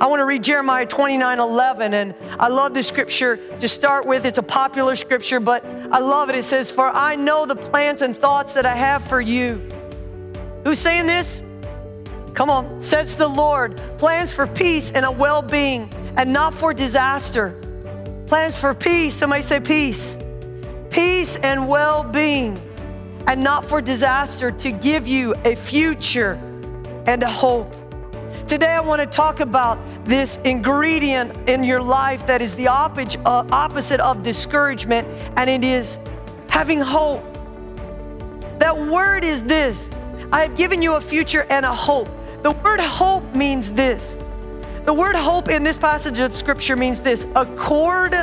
I want to read Jeremiah 29 11. And I love this scripture to start with. It's a popular scripture, but I love it. It says, For I know the plans and thoughts that I have for you. Who's saying this? Come on, says the Lord. Plans for peace and a well being, and not for disaster. Plans for peace. Somebody say peace. Peace and well being, and not for disaster, to give you a future and a hope. Today, I want to talk about this ingredient in your life that is the uh, opposite of discouragement, and it is having hope. That word is this I have given you a future and a hope. The word hope means this. The word hope in this passage of scripture means this a cord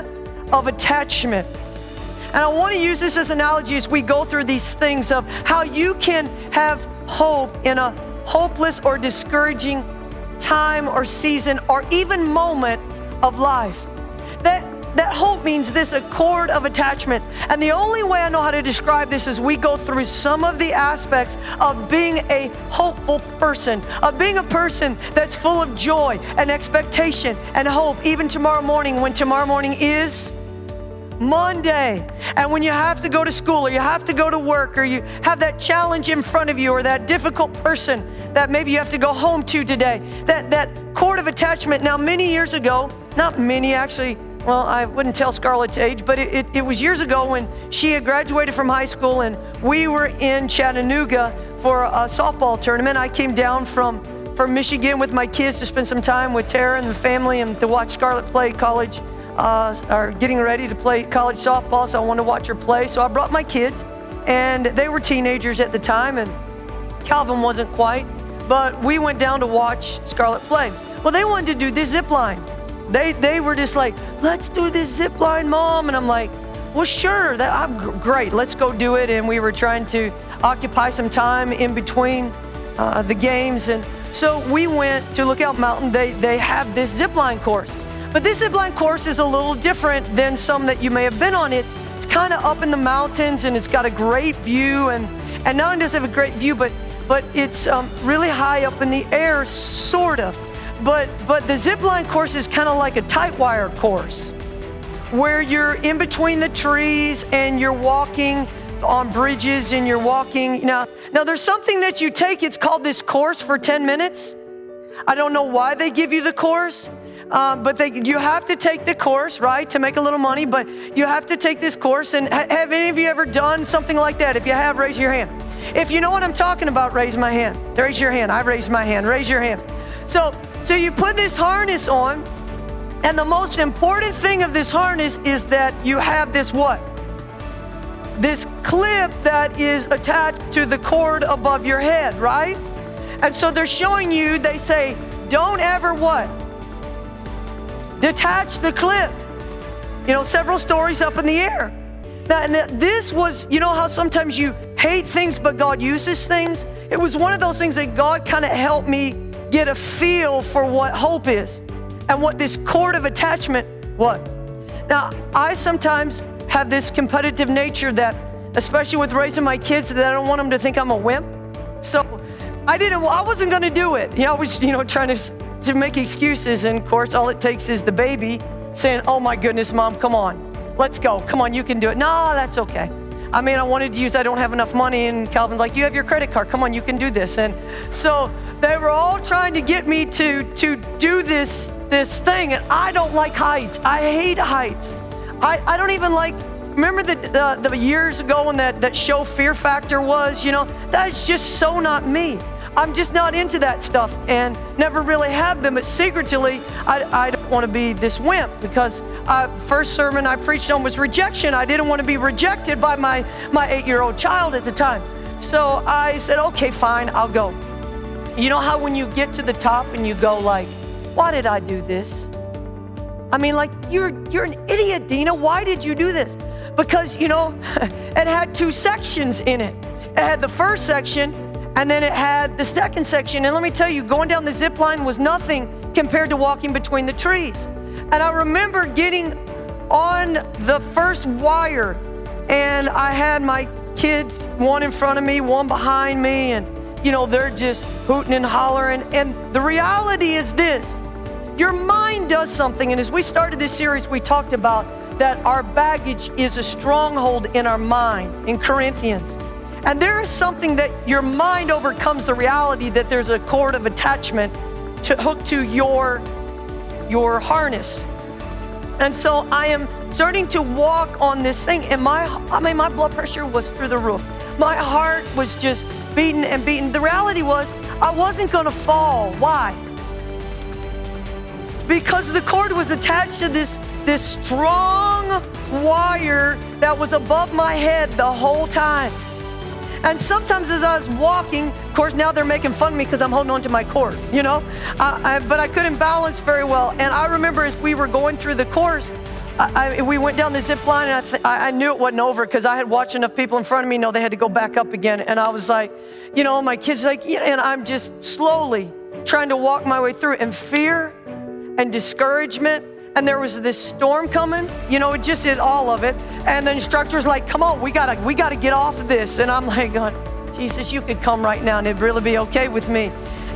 of attachment. And I want to use this as an analogy as we go through these things of how you can have hope in a hopeless or discouraging time or season or even moment of life. That that hope means this a cord of attachment. And the only way I know how to describe this is we go through some of the aspects of being a hopeful person, of being a person that's full of joy and expectation and hope, even tomorrow morning when tomorrow morning is Monday. And when you have to go to school or you have to go to work or you have that challenge in front of you or that difficult person that maybe you have to go home to today, that, that cord of attachment. Now, many years ago, not many actually, well, I wouldn't tell Scarlett's age, but it, it, it, was years ago when she had graduated from high school and we were in Chattanooga for a softball tournament. I came down from, from Michigan with my kids to spend some time with Tara and the family and to watch Scarlett play college uh, are getting ready to play college softball, so I wanted to watch her play. So I brought my kids, and they were teenagers at the time, and Calvin wasn't quite. But we went down to watch Scarlett play. Well, they wanted to do this zip line. They, they were just like, let's do this zip line, mom. And I'm like, well, sure, that, I'm great. Let's go do it. And we were trying to occupy some time in between uh, the games. And so we went to Lookout Mountain. They, they have this zip line course. But this zipline course is a little different than some that you may have been on. It's, it's kind of up in the mountains and it's got a great view. And, and not only does it have a great view, but, but it's um, really high up in the air, sort of. But, but the zipline course is kind of like a tight wire course where you're in between the trees and you're walking on bridges and you're walking. Now, now there's something that you take, it's called this course for 10 minutes. I don't know why they give you the course. Um, but they, you have to take the course, right, to make a little money. But you have to take this course. And ha- have any of you ever done something like that? If you have, raise your hand. If you know what I'm talking about, raise my hand. Raise your hand. I raised my hand. Raise your hand. So, so you put this harness on, and the most important thing of this harness is that you have this what? This clip that is attached to the cord above your head, right? And so they're showing you, they say, don't ever what? Detach the clip. You know, several stories up in the air. Now, this was, you know how sometimes you hate things, but God uses things? It was one of those things that God kind of helped me get a feel for what hope is and what this cord of attachment was. Now, I sometimes have this competitive nature that, especially with raising my kids, that I don't want them to think I'm a wimp. So I didn't, I wasn't going to do it. You know, I was, you know, trying to to make excuses. And of course, all it takes is the baby saying, Oh my goodness, mom, come on, let's go. Come on, you can do it. No, that's okay. I mean, I wanted to use, I don't have enough money. And Calvin's like, You have your credit card. Come on, you can do this. And so they were all trying to get me to, to do this, this thing. And I don't like heights. I hate heights. I, I don't even like, remember the, the, the years ago when that, that show Fear Factor was? You know, that is just so not me. I'm just not into that stuff and never really have been. But secretly, I, I don't want to be this wimp because uh, first sermon I preached on was rejection. I didn't want to be rejected by my, my eight year old child at the time. So I said, okay, fine, I'll go. You know how when you get to the top and you go like, why did I do this? I mean, like, you're, you're an idiot, Dina. Why did you do this? Because, you know, it had two sections in it. It had the first section and then it had the second section. And let me tell you, going down the zip line was nothing compared to walking between the trees. And I remember getting on the first wire, and I had my kids, one in front of me, one behind me, and you know, they're just hooting and hollering. And the reality is this your mind does something. And as we started this series, we talked about that our baggage is a stronghold in our mind in Corinthians. And there is something that your mind overcomes the reality that there's a cord of attachment to hook to your your harness. And so I am starting to walk on this thing, and my I mean my blood pressure was through the roof. My heart was just beating and beating. The reality was I wasn't gonna fall. Why? Because the cord was attached to this, this strong wire that was above my head the whole time. And sometimes as I was walking, of course, now they're making fun of me because I'm holding on to my cord, you know? I, but I couldn't balance very well. And I remember as we were going through the course, I, I, we went down the zip line and I, th- I knew it wasn't over because I had watched enough people in front of me know they had to go back up again. And I was like, you know, my kids like, yeah, and I'm just slowly trying to walk my way through and fear and discouragement and there was this storm coming. You know, it just did all of it. And the instructor's like, "Come on, we gotta, we gotta get off of this." And I'm like, going, "Jesus, you could come right now, and it'd really be okay with me."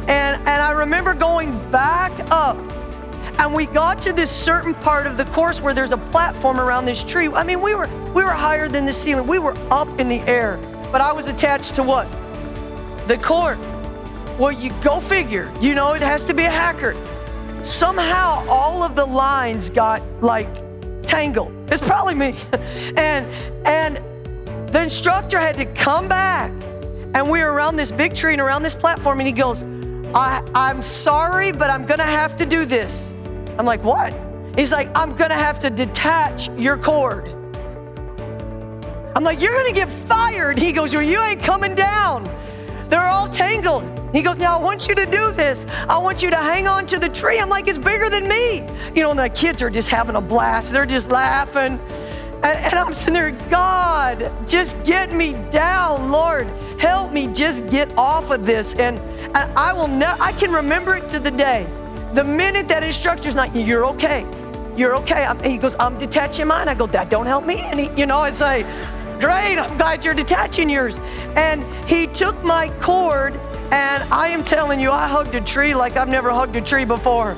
And and I remember going back up, and we got to this certain part of the course where there's a platform around this tree. I mean, we were we were higher than the ceiling. We were up in the air, but I was attached to what? The cord. Well, you go figure. You know, it has to be a hacker somehow all of the lines got like tangled. It's probably me. and and the instructor had to come back and we were around this big tree and around this platform and he goes, I, I'm sorry, but I'm gonna have to do this. I'm like, what? He's like, I'm gonna have to detach your cord. I'm like, you're gonna get fired. He goes, well, you ain't coming down. They're all tangled. He goes, Now I want you to do this. I want you to hang on to the tree. I'm like, It's bigger than me. You know, and the kids are just having a blast. They're just laughing. And, and I'm sitting there, God, just get me down, Lord. Help me just get off of this. And, and I will never, I can remember it to the day. The minute that instructor's not, you're okay. You're okay. I'm, he goes, I'm detaching mine. I go, that don't help me. And he, you know, it's like, great, I'm glad you're detaching yours. And he took my cord and I am telling you, I hugged a tree like I've never hugged a tree before.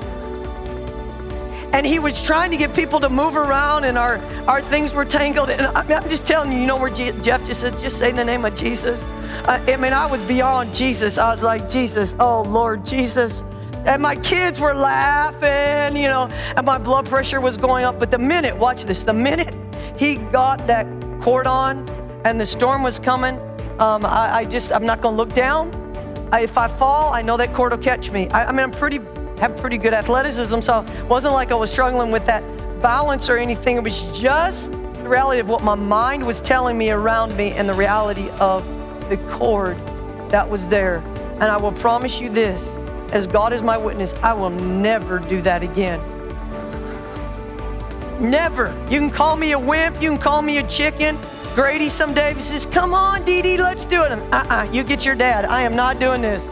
And he was trying to get people to move around, and our, our things were tangled. And I am just telling you, you know where Jeff just says, just say the name of Jesus. Uh, I mean, I was beyond Jesus. I was like, Jesus, oh Lord, Jesus. And my kids were laughing, you know, and my blood pressure was going up. But the minute, watch this, the minute he got that cord on and the storm was coming, um, I, I just, I'm not to look down if I fall, I know that cord will catch me. I, I mean, I'm pretty, have pretty good athleticism, so it wasn't like I was struggling with that balance or anything. It was just the reality of what my mind was telling me around me and the reality of the cord that was there. And I will promise you this as God is my witness, I will never do that again. Never. You can call me a wimp, you can call me a chicken, Grady some days says, Come on, Dee Dee, let's do it. Uh uh-uh, uh, you get your dad. I am not doing this.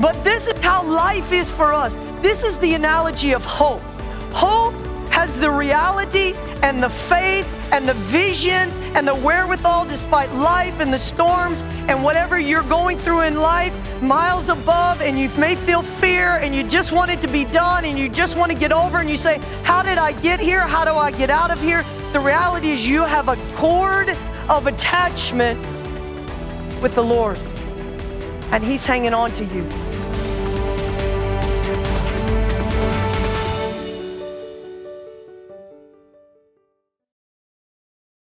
But this is how life is for us. This is the analogy of hope. Hope has the reality and the faith and the vision and the wherewithal despite life and the storms and whatever you're going through in life, miles above, and you may feel fear and you just want it to be done and you just want to get over and you say, How did I get here? How do I get out of here? The reality is, you have a cord of attachment with the Lord, and He's hanging on to you.